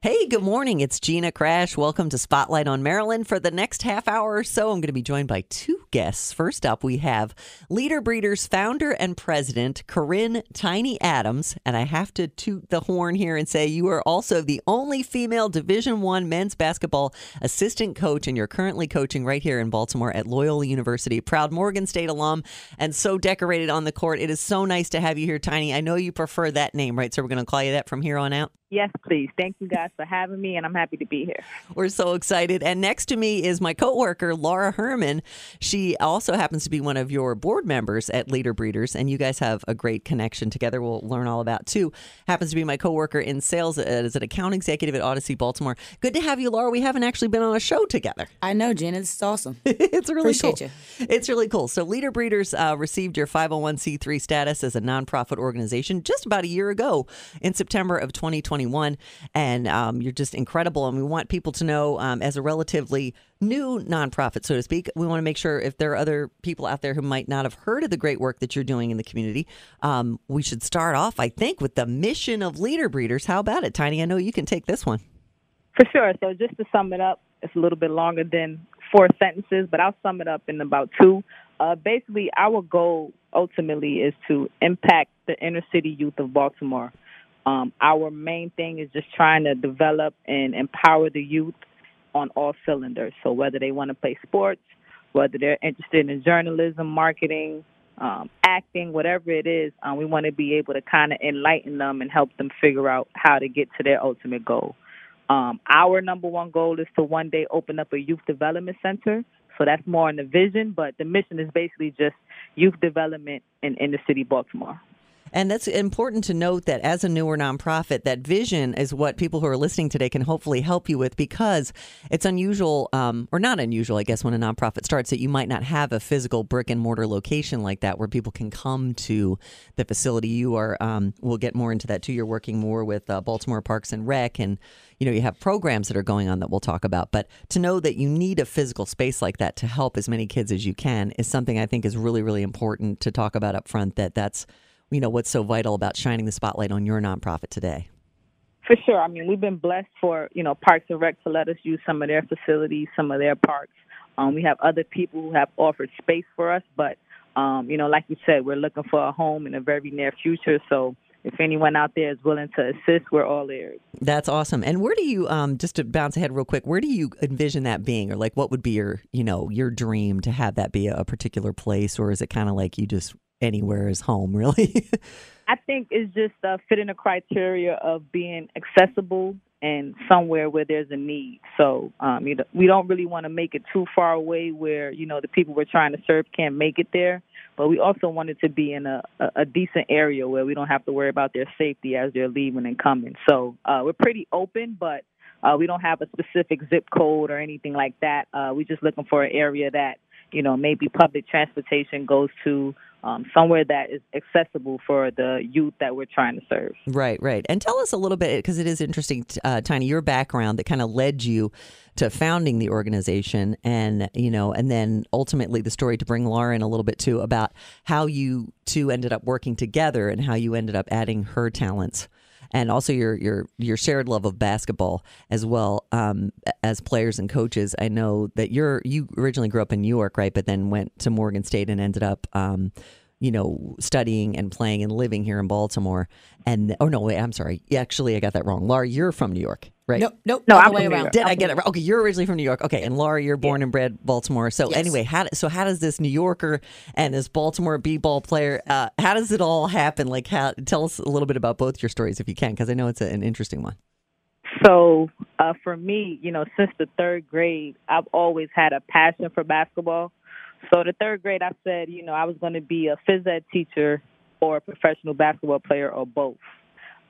Hey, good morning. It's Gina Crash. Welcome to Spotlight on Maryland. For the next half hour or so, I'm going to be joined by two guests. First up, we have Leader Breeders founder and president, Corinne Tiny Adams. And I have to toot the horn here and say you are also the only female Division One men's basketball assistant coach, and you're currently coaching right here in Baltimore at Loyola University. Proud Morgan State alum and so decorated on the court. It is so nice to have you here, Tiny. I know you prefer that name, right? So we're going to call you that from here on out. Yes, please. Thank you guys for having me, and I'm happy to be here. We're so excited. And next to me is my coworker, Laura Herman. She also happens to be one of your board members at Leader Breeders, and you guys have a great connection together. We'll learn all about too. Happens to be my coworker in sales as an account executive at Audacy Baltimore. Good to have you, Laura. We haven't actually been on a show together. I know, Gina. This is awesome. it's really Appreciate cool. you. It's really cool. So, Leader Breeders uh, received your 501c3 status as a nonprofit organization just about a year ago in September of 2021 and um, you're just incredible. And we want people to know, um, as a relatively new nonprofit, so to speak, we want to make sure if there are other people out there who might not have heard of the great work that you're doing in the community, um, we should start off, I think, with the mission of Leader Breeders. How about it, Tiny? I know you can take this one. For sure. So, just to sum it up, it's a little bit longer than four sentences, but I'll sum it up in about two. Uh, basically, our goal ultimately is to impact the inner city youth of Baltimore. Um, our main thing is just trying to develop and empower the youth on all cylinders. So whether they want to play sports, whether they're interested in journalism, marketing, um, acting, whatever it is, um, we want to be able to kind of enlighten them and help them figure out how to get to their ultimate goal. Um, our number one goal is to one day open up a youth development center. So that's more in the vision, but the mission is basically just youth development in in the city of Baltimore. And that's important to note that as a newer nonprofit, that vision is what people who are listening today can hopefully help you with because it's unusual, um, or not unusual, I guess, when a nonprofit starts that you might not have a physical brick and mortar location like that where people can come to the facility. You are, um, we'll get more into that too. You're working more with uh, Baltimore Parks and Rec, and you know you have programs that are going on that we'll talk about. But to know that you need a physical space like that to help as many kids as you can is something I think is really, really important to talk about up front. That that's you know what's so vital about shining the spotlight on your nonprofit today? For sure. I mean we've been blessed for you know parks and rec to let us use some of their facilities some of their parks. Um, we have other people who have offered space for us but um, you know like you said we're looking for a home in a very near future. So if anyone out there is willing to assist, we're all ears. That's awesome. And where do you, um, just to bounce ahead real quick, where do you envision that being, or like what would be your, you know, your dream to have that be a particular place, or is it kind of like you just anywhere is home, really? I think it's just uh, fitting the criteria of being accessible and somewhere where there's a need. So um, you know, we don't really want to make it too far away where you know the people we're trying to serve can't make it there. But we also want it to be in a, a, decent area where we don't have to worry about their safety as they're leaving and coming. So uh, we're pretty open, but uh, we don't have a specific zip code or anything like that. Uh, we're just looking for an area that you know maybe public transportation goes to um, somewhere that is accessible for the youth that we're trying to serve. Right, right. And tell us a little bit, because it is interesting, uh, Tiny, your background that kind of led you to founding the organization, and you know, and then ultimately the story to bring Laura in a little bit too about how you two ended up working together and how you ended up adding her talents and also your your your shared love of basketball as well um, as players and coaches. I know that you're you originally grew up in New York, right? But then went to Morgan State and ended up. Um, you know, studying and playing and living here in Baltimore. And oh no, wait, I'm sorry. Actually, I got that wrong. Laura, you're from New York. Right? Nope, nope, No, I'm way from New around. York. Did I I'm get from it? right? Okay, you're originally from New York. Okay, and Laura, you're born and bred Baltimore. So Yes. anyway, how so how does this New Yorker and this Baltimore b-ball player? Uh, how does it all happen? Like, how? Tell us a little bit about both your stories if you can, because I know it's a, an interesting one. So uh, for me, you know, since the third grade, I've always had a passion for basketball. So the third grade, I said, you know, I was going to be a phys ed teacher or a professional basketball player or both.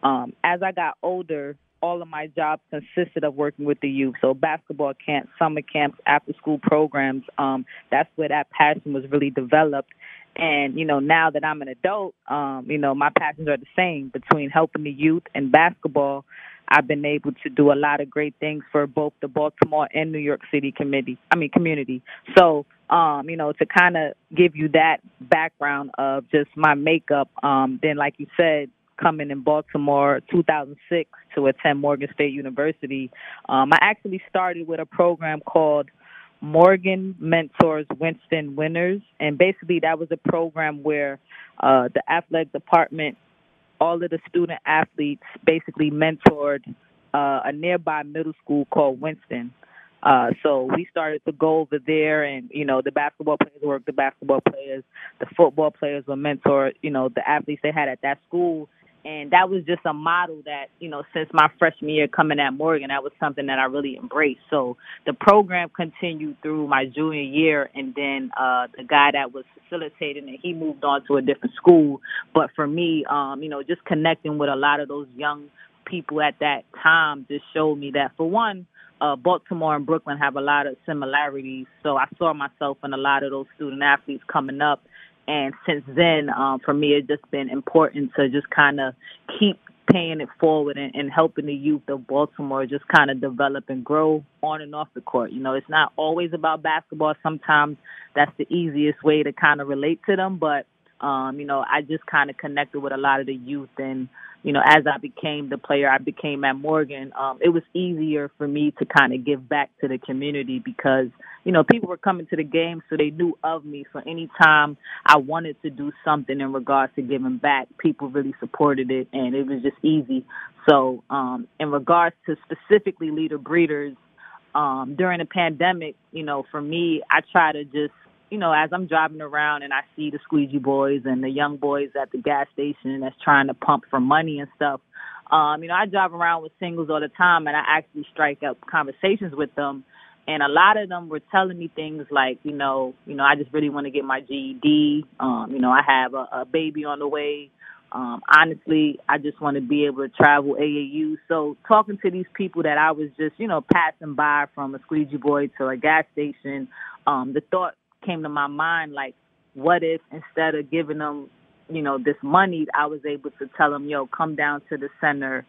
Um, as I got older, all of my jobs consisted of working with the youth. So basketball camps, summer camps, after school programs. Um, that's where that passion was really developed. And, you know, now that I'm an adult, um, you know, my passions are the same between helping the youth and basketball. I've been able to do a lot of great things for both the Baltimore and New York City committee. I mean community. So, um, you know, to kind of give you that background of just my makeup, um, then like you said, coming in Baltimore 2006 to attend Morgan State University, um, I actually started with a program called Morgan Mentors Winston Winners, and basically that was a program where uh, the athletic department all of the student athletes basically mentored uh, a nearby middle school called Winston. Uh, so we started to go over there, and you know the basketball players worked the basketball players, the football players were mentor, you know the athletes they had at that school, and that was just a model that you know since my freshman year coming at Morgan, that was something that I really embraced. So the program continued through my junior year, and then uh, the guy that was facilitating it, he moved on to a different school. But for me, um, you know, just connecting with a lot of those young people at that time just showed me that for one uh, Baltimore and Brooklyn have a lot of similarities. So I saw myself in a lot of those student athletes coming up. And since then, um, for me, it's just been important to just kind of keep paying it forward and, and helping the youth of Baltimore just kind of develop and grow on and off the court. You know, it's not always about basketball. Sometimes that's the easiest way to kind of relate to them. But, um, you know, I just kind of connected with a lot of the youth and, you know, as I became the player I became at Morgan, um, it was easier for me to kind of give back to the community because, you know, people were coming to the game, so they knew of me. So anytime I wanted to do something in regards to giving back, people really supported it, and it was just easy. So, um, in regards to specifically leader breeders, um, during the pandemic, you know, for me, I try to just you know, as I'm driving around and I see the squeegee boys and the young boys at the gas station that's trying to pump for money and stuff, um, you know, I drive around with singles all the time and I actually strike up conversations with them. And a lot of them were telling me things like, you know, you know, I just really want to get my GED. Um, you know, I have a, a baby on the way. Um, honestly, I just want to be able to travel AAU. So talking to these people that I was just, you know, passing by from a squeegee boy to a gas station, um, the thought came to my mind like what if instead of giving them you know this money i was able to tell them yo come down to the center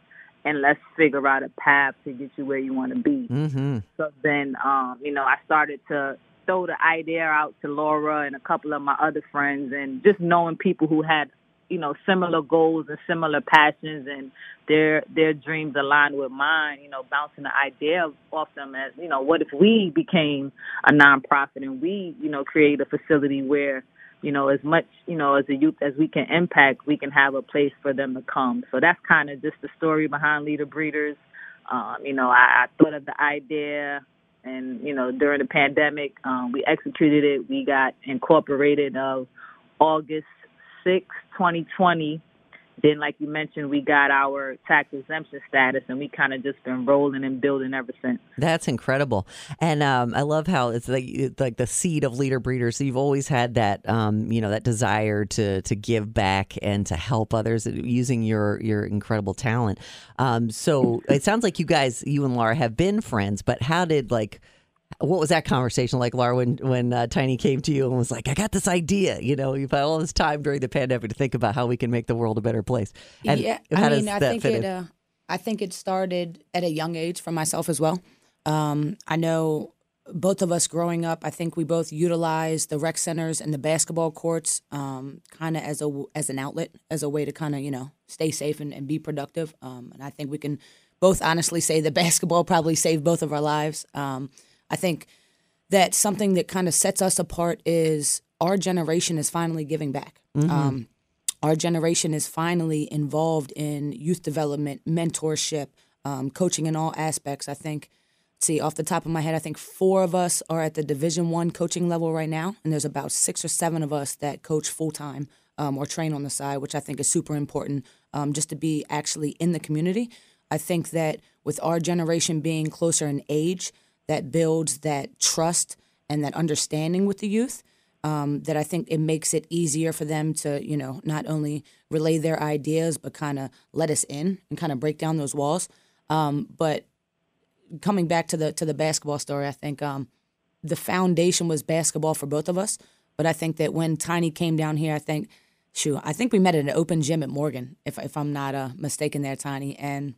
and let's figure out a path to get you where you want to be Mm-hmm. so then um you know i started to throw the idea out to laura and a couple of my other friends and just knowing people who had you know similar goals and similar passions and their their dreams aligned with mine you know bouncing the idea off them as you know what if we became a nonprofit and we you know create a facility where you know as much you know as a youth as we can impact we can have a place for them to come. So that's kind of just the story behind leader breeders. Um you know i, I thought of the idea and you know during the pandemic um we executed it. We got incorporated of august 6, 2020. Then, like you mentioned, we got our tax exemption status, and we kind of just been rolling and building ever since. That's incredible, and um, I love how it's like it's like the seed of leader breeders. So you've always had that, um, you know, that desire to to give back and to help others using your your incredible talent. Um, so it sounds like you guys, you and Laura, have been friends. But how did like what was that conversation like, Laura, when when uh, Tiny came to you and was like, "I got this idea," you know, you've had all this time during the pandemic to think about how we can make the world a better place. And yeah, how I does mean, I that think it. Uh, I think it started at a young age for myself as well. Um, I know both of us growing up. I think we both utilized the rec centers and the basketball courts um, kind of as a as an outlet, as a way to kind of you know stay safe and, and be productive. Um, and I think we can both honestly say that basketball probably saved both of our lives. Um, I think that something that kind of sets us apart is our generation is finally giving back. Um, our generation is finally involved in youth development, mentorship, um, coaching in all aspects. I think, see, off the top of my head, I think four of us are at the Division One coaching level right now, and there's about six or seven of us that coach full time um, or train on the side, which I think is super important um, just to be actually in the community. I think that with our generation being closer in age, that builds that trust and that understanding with the youth. Um, that I think it makes it easier for them to, you know, not only relay their ideas, but kind of let us in and kind of break down those walls. Um, but coming back to the to the basketball story, I think um, the foundation was basketball for both of us. But I think that when Tiny came down here, I think, shoot, I think we met at an open gym at Morgan, if if I'm not uh, mistaken, there, Tiny, and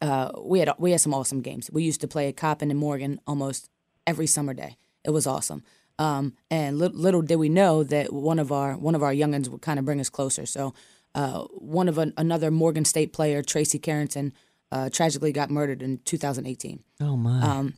uh, we had we had some awesome games. We used to play at Coppin and Morgan almost every summer day. It was awesome. Um, and li- little did we know that one of our one of our youngins would kind of bring us closer. So uh, one of an, another Morgan State player, Tracy Carrington, uh, tragically got murdered in 2018. Oh my! Um,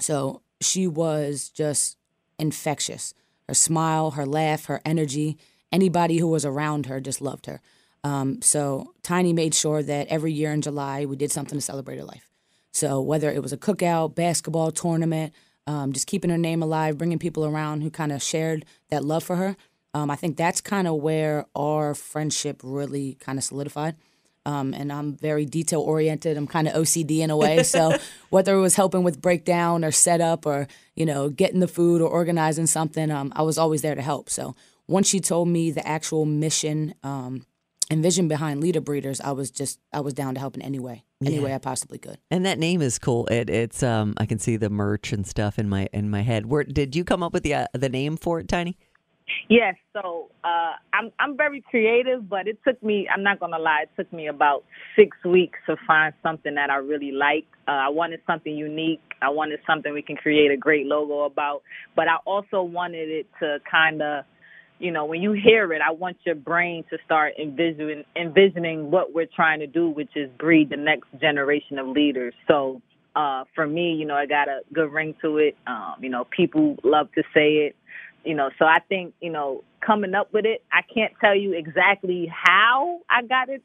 so she was just infectious. Her smile, her laugh, her energy. Anybody who was around her just loved her. Um, so Tiny made sure that every year in July we did something to celebrate her life. So whether it was a cookout, basketball tournament, um, just keeping her name alive, bringing people around who kind of shared that love for her. Um, I think that's kind of where our friendship really kind of solidified. Um, and I'm very detail oriented. I'm kind of OCD in a way. So whether it was helping with breakdown or setup or you know getting the food or organizing something, um, I was always there to help. So once she told me the actual mission um, and vision behind leader breeders, I was just I was down to help in any way, any way I possibly could. And that name is cool. It, it's um I can see the merch and stuff in my in my head. Where did you come up with the uh, the name for it, Tiny? Yes, so uh, I'm I'm very creative, but it took me. I'm not gonna lie, it took me about six weeks to find something that I really liked. Uh, I wanted something unique. I wanted something we can create a great logo about, but I also wanted it to kind of, you know, when you hear it, I want your brain to start envisioning envisioning what we're trying to do, which is breed the next generation of leaders. So uh, for me, you know, I got a good ring to it. Um, you know, people love to say it you know so i think you know coming up with it i can't tell you exactly how i got it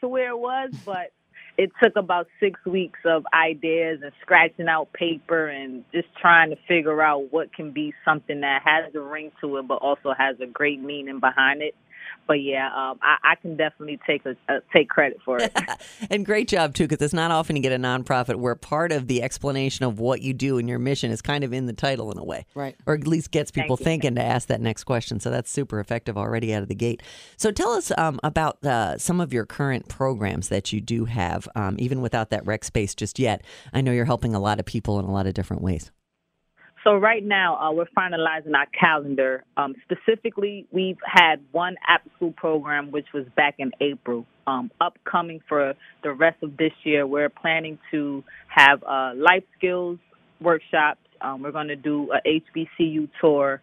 to where it was but it took about six weeks of ideas and scratching out paper and just trying to figure out what can be something that has a ring to it but also has a great meaning behind it but yeah um i, I can definitely take a, uh, take credit for it And great job too, because it's not often you get a nonprofit where part of the explanation of what you do and your mission is kind of in the title in a way, Right. Or at least gets people you. thinking to ask that next question. So that's super effective already out of the gate. So tell us um, about uh, some of your current programs that you do have, um, even without that rec space just yet. I know you're helping a lot of people in a lot of different ways. So right now, uh, we're finalizing our calendar. Um, specifically, we've had one after school program, which was back in April. Um, upcoming for the rest of this year, we're planning to have uh, life skills workshops. Um, we're going to do a HBCU tour,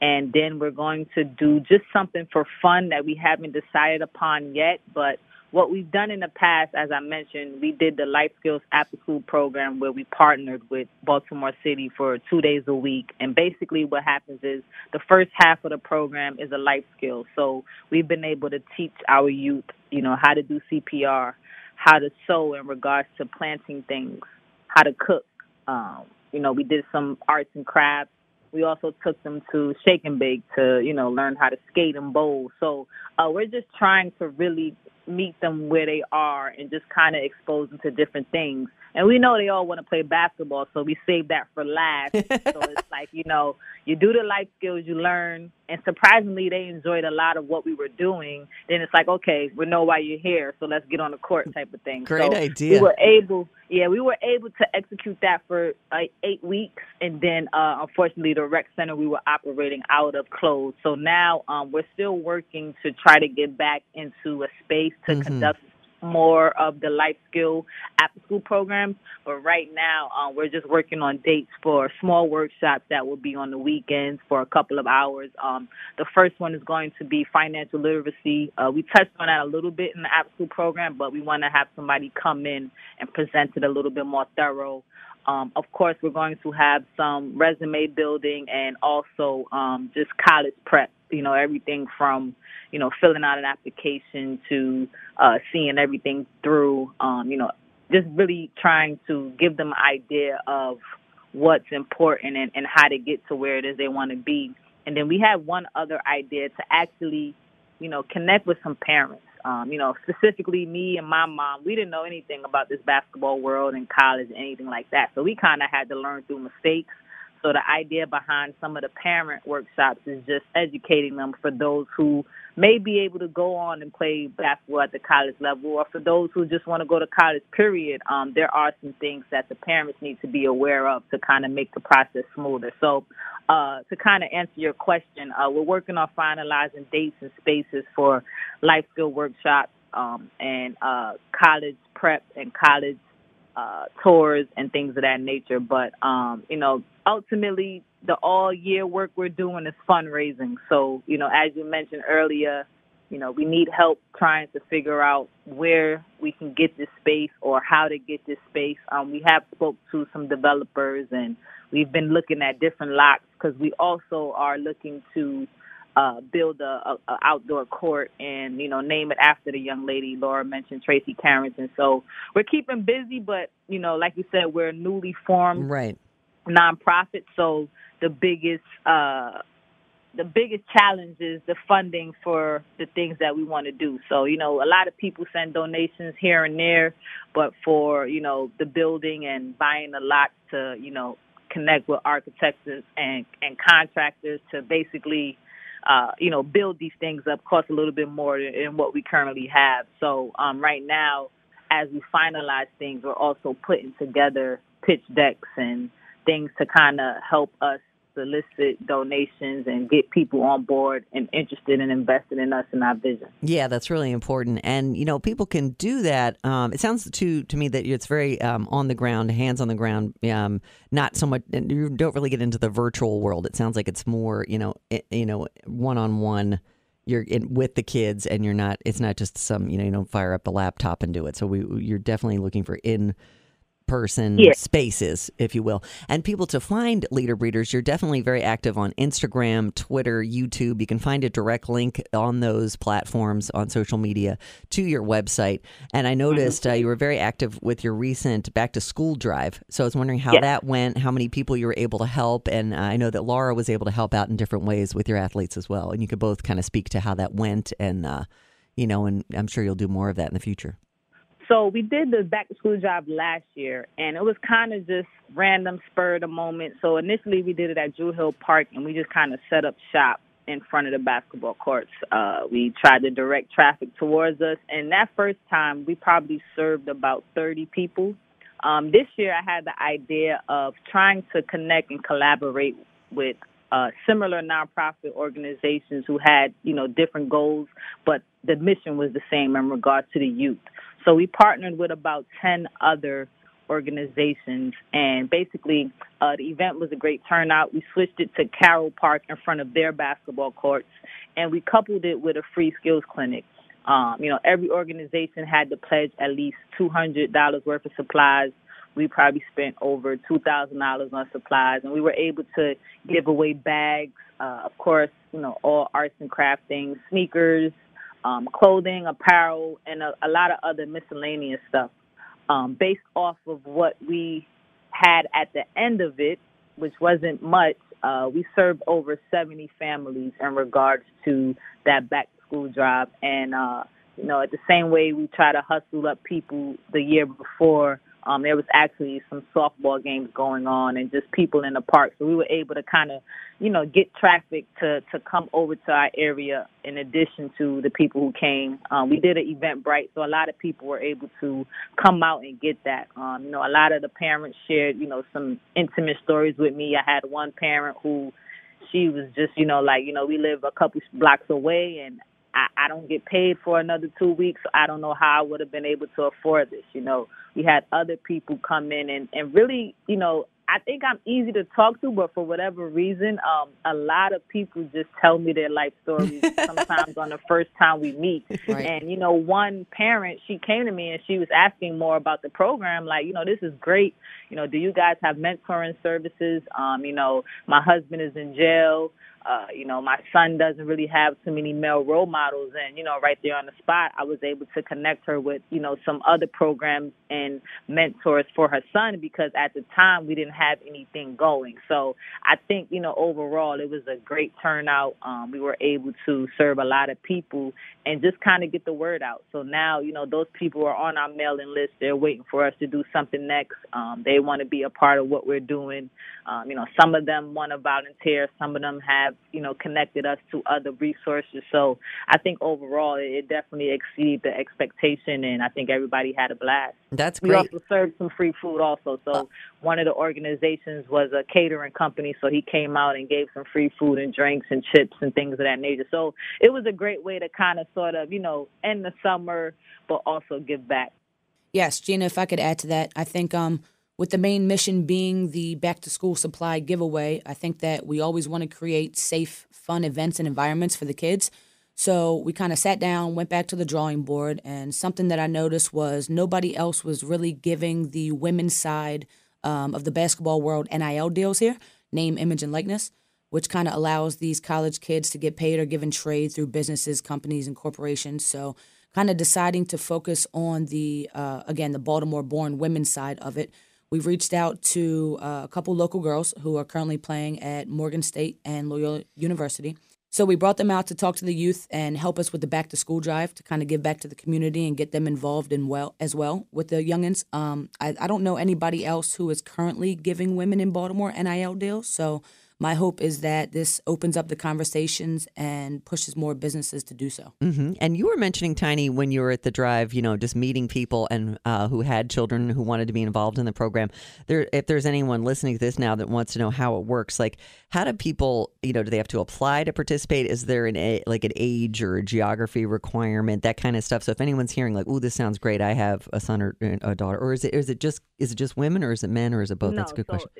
and then we're going to do just something for fun that we haven't decided upon yet, but what we've done in the past, as I mentioned, we did the Life Skills After School program where we partnered with Baltimore City for two days a week. And basically, what happens is the first half of the program is a life skill. So we've been able to teach our youth, you know, how to do CPR, how to sew in regards to planting things, how to cook. Um, you know, we did some arts and crafts. We also took them to Shake and Bake to, you know, learn how to skate and bowl. So uh, we're just trying to really meet them where they are and just kind of expose them to different things. And we know they all want to play basketball, so we save that for last. so it's like, you know, you do the life skills, you learn, and surprisingly, they enjoyed a lot of what we were doing. Then it's like, okay, we know why you're here, so let's get on the court type of thing. Great so idea. We were able, yeah, we were able to execute that for like eight weeks, and then uh, unfortunately, the rec center we were operating out of closed. So now um, we're still working to try to get back into a space to Mhm. conduct more of the life skill after school programs. But right now, um, we're just working on dates for small workshops that will be on the weekends for a couple of hours. Um, the first one is going to be financial literacy. Uh, we touched on that a little bit in the after school program, but we want to have somebody come in and present it a little bit more thorough. Um, of course, we're going to have some resume building and also um, just college prep. You know, everything from you know filling out an application to uh, seeing everything through. Um, you know, just really trying to give them an idea of what's important and, and how to get to where it is they want to be. And then we had one other idea to actually, you know, connect with some parents. Um, you know, specifically me and my mom, we didn't know anything about this basketball world and college, anything like that. So we kind of had to learn through mistakes. So the idea behind some of the parent workshops is just educating them for those who may be able to go on and play basketball at the college level, or for those who just want to go to college. Period. Um, there are some things that the parents need to be aware of to kind of make the process smoother. So, uh, to kind of answer your question, uh, we're working on finalizing dates and spaces for life skill workshops um, and uh, college prep and college uh, tours and things of that nature. But um, you know, ultimately, the all year work we're doing is fundraising. So you know, as you mentioned earlier, you know, we need help trying to figure out where we can get this space or how to get this space. Um, we have spoke to some developers and we've been looking at different lots because we also are looking to uh, build a, a, a outdoor court and you know name it after the young lady Laura mentioned Tracy Carrington. So we're keeping busy, but you know, like you said, we're a newly formed Right. nonprofit. So the biggest uh, the biggest challenge is the funding for the things that we want to do. So you know, a lot of people send donations here and there, but for you know the building and buying a lot to you know connect with architects and and contractors to basically uh, you know, build these things up costs a little bit more than what we currently have. So um, right now, as we finalize things, we're also putting together pitch decks and things to kind of help us solicit donations and get people on board and interested in investing in us and our vision. Yeah, that's really important. And you know, people can do that. Um, it sounds to to me that it's very um, on the ground, hands on the ground. Um, not so much. and You don't really get into the virtual world. It sounds like it's more, you know, i- you know, one on one. You're in with the kids, and you're not. It's not just some, you know, you don't fire up the laptop and do it. So we, you're definitely looking for in person Yeah. spaces, if you will. And people to find leader breeders, you're definitely very active on Instagram, Twitter, YouTube. You can find a direct link on those platforms on social media to your website. And I noticed uh, you were very active with your recent back to school drive. So I was wondering how Yes. that went, how many people you were able to help. And I know that Laura was able to help out in different ways with your athletes as well. And you could both kind of speak to how that went. And, uh, you know, and I'm sure you'll do more of that in the future. So we did the back to school job last year, and it was kind of just random, spur of the moment. So initially we did it at Druid Hill Park, and we just kind of set up shop in front of the basketball courts. Uh, we tried to direct traffic towards us, and that first time we probably served about 30 people. Um, this year I had the idea of trying to connect and collaborate with uh, similar nonprofit organizations who had, you know, different goals, but the mission was the same in regard to the youth. So we partnered with about 10 other organizations, and basically uh, the event was a great turnout. We switched it to Carroll Park in front of their basketball courts, and we coupled it with a free skills clinic. Um, you know, every organization had to pledge at least $200 worth of supplies. We probably spent over $2,000 on supplies, and we were able to give away bags, uh, of course, you know, all arts and craft things, sneakers, um, clothing, apparel, and a, a lot of other miscellaneous stuff. Um, based off of what we had at the end of it, which wasn't much, uh, we served over 70 families in regards to that back to school drive. And, uh, you know, at the same way we try to hustle up people the year before, um, there was actually some softball games going on and just people in the park. So we were able to kind of, you know, get traffic to, to come over to our area in addition to the people who came. Um, we did an Eventbrite, so a lot of people were able to come out and get that. Um, you know, a lot of the parents shared, you know, some intimate stories with me. I had one parent who she was just, you know, like, you know, we live a couple blocks away and I, I don't get paid for another two weeks. So I don't know how I would have been able to afford this. You know, we had other people come in and, and really, you know, I think I'm easy to talk to, but for whatever reason, um, a lot of people just tell me their life stories sometimes on the first time we meet. Right. And, you know, one parent, she came to me and she was asking more about the program. Like, you know, this is great. You know, do you guys have mentoring services? Um, you know, my husband is in jail. Uh, you know, my son doesn't really have too many male role models. And, you know, right there on the spot, I was able to connect her with, you know, some other programs and mentors for her son because at the time we didn't have anything going. So I think, you know, overall it was a great turnout. Um, we were able to serve a lot of people and just kind of get the word out. So now, you know, those people are on our mailing list. They're waiting for us to do something next. Um, they want to be a part of what we're doing. Um, you know, some of them want to volunteer. Some of them have, you know, connected us to other resources. So I think overall it definitely exceeded the expectation, and I think everybody had a blast. That's great. We also served some free food also. So one of the organizations was a catering company, so he came out and gave some free food and drinks and chips and things of that nature. So it was a great way to kind of sort of, you know, end the summer but also give back. Yes, Gina, if I could add to that, I think um, with the main mission being the back to school supply giveaway, I think that we always want to create safe, fun events and environments for the kids. So we kind of sat down, went back to the drawing board, and something that I noticed was nobody else was really giving the women's side um, of the basketball world NIL deals here, name, image, and likeness, which kind of allows these college kids to get paid or given trade through businesses, companies, and corporations. So kind of deciding to focus on the uh, again the Baltimore-born women's side of it. We've reached out to uh, a couple local girls who are currently playing at Morgan State and Loyola University. So we brought them out to talk to the youth and help us with the back to school drive to kind of give back to the community and get them involved in well as well with the youngins. Um, I, I don't know anybody else who is currently giving women in Baltimore NIL deals. So my hope is that this opens up the conversations and pushes more businesses to do so. hmm And you were mentioning Tiny when you were at the drive, you know, just meeting people and uh, who had children who wanted to be involved in the program. There, if there's anyone listening to this now that wants to know how it works, like how do people, you know, do they have to apply to participate? Is there an a, like an age or a geography requirement, that kind of stuff? So if anyone's hearing like, "Ooh, this sounds great," I have a son or a daughter, or is it is it just is it just women or is it men or is it both? no, That's a good so question.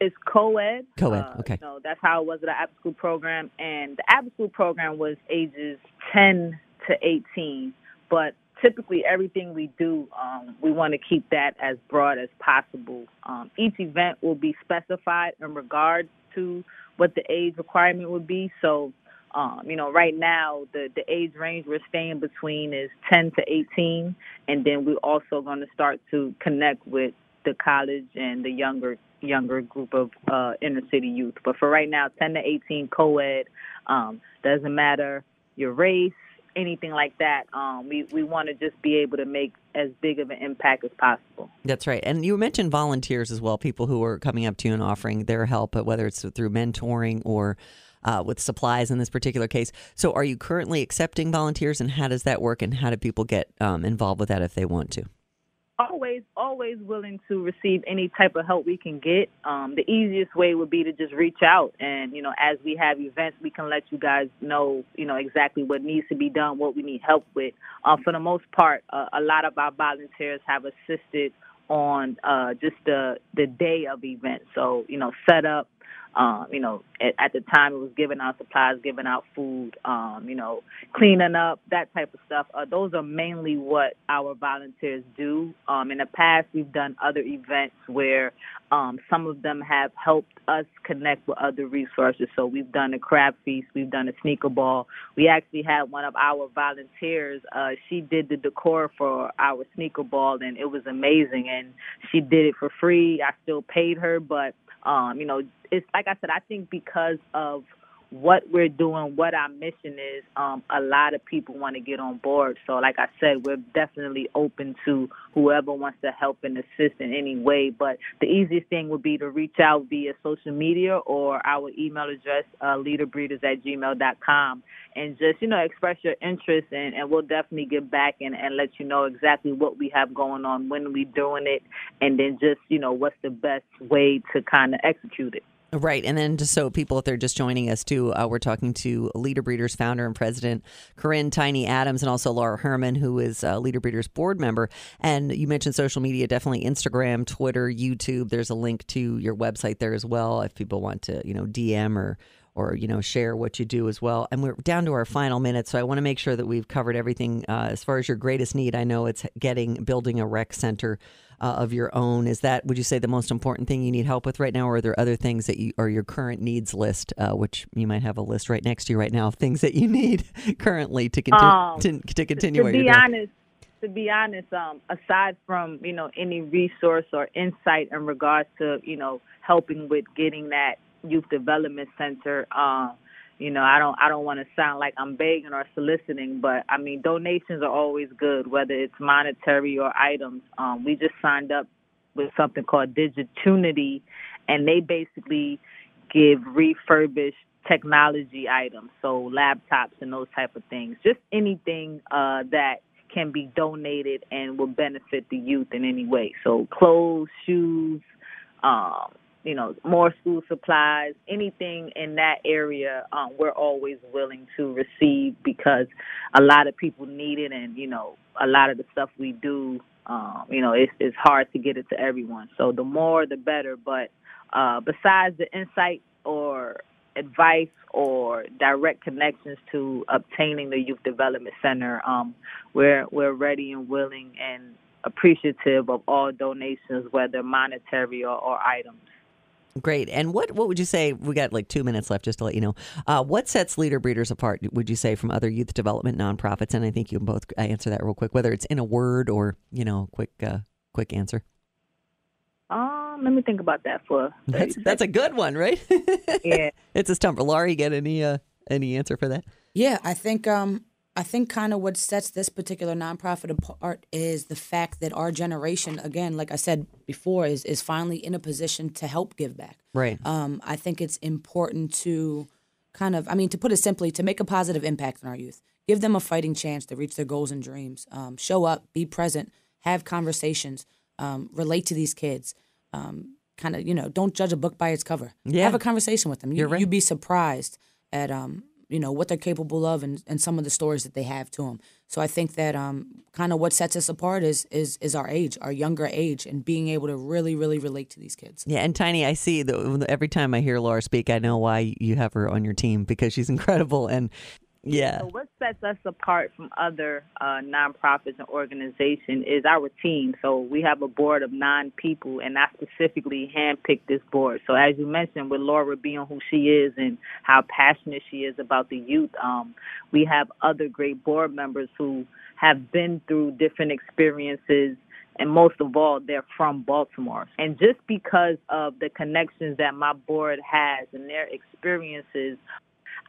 It's co-ed. Co-ed, Uh, okay. No, that's how it was at the Apple School program, and the Apple School program was ages 10 to 18. But typically, everything we do, um, we want to keep that as broad as possible. Um, each event will be specified in regards to what the age requirement would be. So. Um, you know, right now the the age range we're staying between is 10 to 18, and then we're also going to start to connect with the college and the younger younger group of uh, inner city youth. But for right now, 10 to 18 co-ed um, doesn't matter your race, anything like that. Um, we we want to just be able to make as big of an impact as possible. That's right. And you mentioned volunteers as well, people who are coming up to you and offering their help, whether it's through mentoring or uh, with supplies in this particular case. So, are you currently accepting volunteers, and how does that work? And how do people get um, involved with that if they want to? Always always willing to receive any type of help we can get. Um the easiest way would be to just reach out and you know as we have events we can let you guys know you know exactly what needs to be done what we need help with. Uh, for the most part uh, a lot of our volunteers have assisted on uh just the the day of events. So you know set up um, you know, at, at the time it was giving out supplies, giving out food, um, you know, cleaning up, that type of stuff. Uh, those are mainly what our volunteers do. Um, in the past, we've done other events where um, some of them have helped us connect with other resources. So we've done a crab feast, we've done a sneaker ball. We actually had one of our volunteers. Uh, she did the decor for our sneaker ball, and it was amazing. And she did it for free. I still paid her, but um, you know, it's like I said, I think because of what we're doing, what our mission is, um, a lot of people want to get on board. So, like I said, we're definitely open to whoever wants to help and assist in any way. But the easiest thing would be to reach out via social media or our email address, uh, leaderbreeders at gmail.com, and just, you know, express your interest, and, and we'll definitely get back and, and let you know exactly what we have going on, when we're doing it, and then just, you know, what's the best way to kind of execute it. Right. And then just so people, if they're just joining us too, uh, we're talking to Leader Breeders founder and president, Corinne Tiny Adams, and also Laura Herman, who is Leader Breeders board member. And you mentioned social media, definitely Instagram, Twitter, YouTube. There's a link to your website there as well if people want to, you know, DM or or you know share what you do as well and we're down to our final minute so i want to make sure that we've covered everything uh, as far as your greatest need i know it's getting building a rec center uh, of your own. Is that would you say the most important thing you need help with right now, or are there other things that you or your current needs list, uh, which you might have a list right next to you right now of things that you need currently to continue Um, to, to continue to be honest, to be honest, um, aside from you know any resource or insight in regards to you know helping with getting that youth development center, um, you know I don't I don't want to sound like I'm begging or soliciting, but I mean donations are always good, whether it's monetary or items. Um, we just signed up with something called Digitunity, and they basically give refurbished technology items, so laptops and those type of things. Just anything uh, that can be donated and will benefit the youth in any way. So clothes, shoes, um, you know, more school supplies, anything in that area, um, we're always willing to receive because a lot of people need it, and you know, a lot of the stuff we do, um, you know, it's, it's hard to get it to everyone. So the more, the better. But uh, besides the insight or advice or direct connections to obtaining the youth development center, um, we're we're ready and willing and appreciative of all donations, whether monetary or, or items. Great. And what what would you say? We got like two minutes left, just to let you know. Uh, what sets Leader Breeders apart? Would you say from other youth development nonprofits? And I think you can both answer that real quick, whether it's in a word or you know, quick uh, quick answer. Um, let me think about that for. That's that's a good one, right? Yeah. it's a stumper. Laura, you get any uh, any answer for that? Yeah, I think um, I think kind of what sets this particular nonprofit apart is the fact that our generation, again, like I said before, is is finally in a position to help give back. Right. Um, I think it's important to kind of, I mean, to put it simply, to make a positive impact on our youth, give them a fighting chance to reach their goals and dreams. Um, show up, be present, have conversations, um, relate to these kids. Um, kind of, you know, don't judge a book by its cover. Yeah. Have a conversation with them. You, You're right. You'd be surprised at, um, you know, what they're capable of and, and some of the stories that they have to them. So I think that um, kind of what sets us apart is is is our age, our younger age, and being able to really, really relate to these kids. Yeah, and Tiny, I see the, every time I hear Laura speak, I know why you have her on your team because she's incredible. And yeah, So what sets us apart from other uh, nonprofits and organizations is our team. So we have a board of nine people, and I specifically handpicked this board. So as you mentioned, with Laura being who she is and how passionate she is about the youth, um, we have other great board members who have been through different experiences and most of all, they're from Baltimore. And just because of the connections that my board has and their experiences,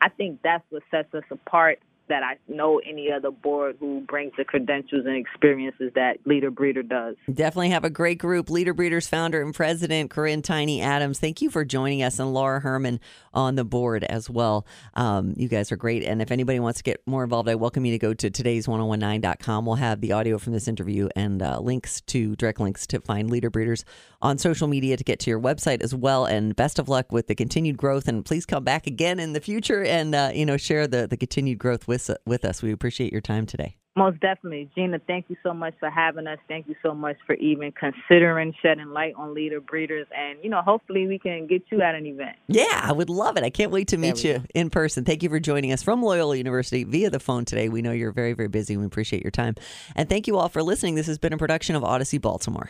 I think that's what sets us apart. That I know any other board who brings the credentials and experiences that Leader Breeder does. definitely have a great group. Leader Breeders founder and president Corinne Tiny Adams. Thank you for joining us, and Laura Herman on the board as well. Um, you guys are great. And if anybody wants to get more involved, I welcome you to go to today's1019.com. We'll have the audio from this interview and uh, links to direct links to find Leader Breeders on social media to get to your website as well. And best of luck with the continued growth. And please come back again in the future and uh, you know share the the continued growth with with us. We appreciate your time today. Most definitely. Gina, thank you so much for having us. Thank you so much for even considering shedding light on Leader Breeders. And, you know, hopefully we can get you at an event. Yeah, I would love it. I can't wait to meet you in person. Thank you for joining us from Loyola University via the phone today. We know you're very, very busy we appreciate your time. And thank you all for listening. This has been a production of Audacy Baltimore.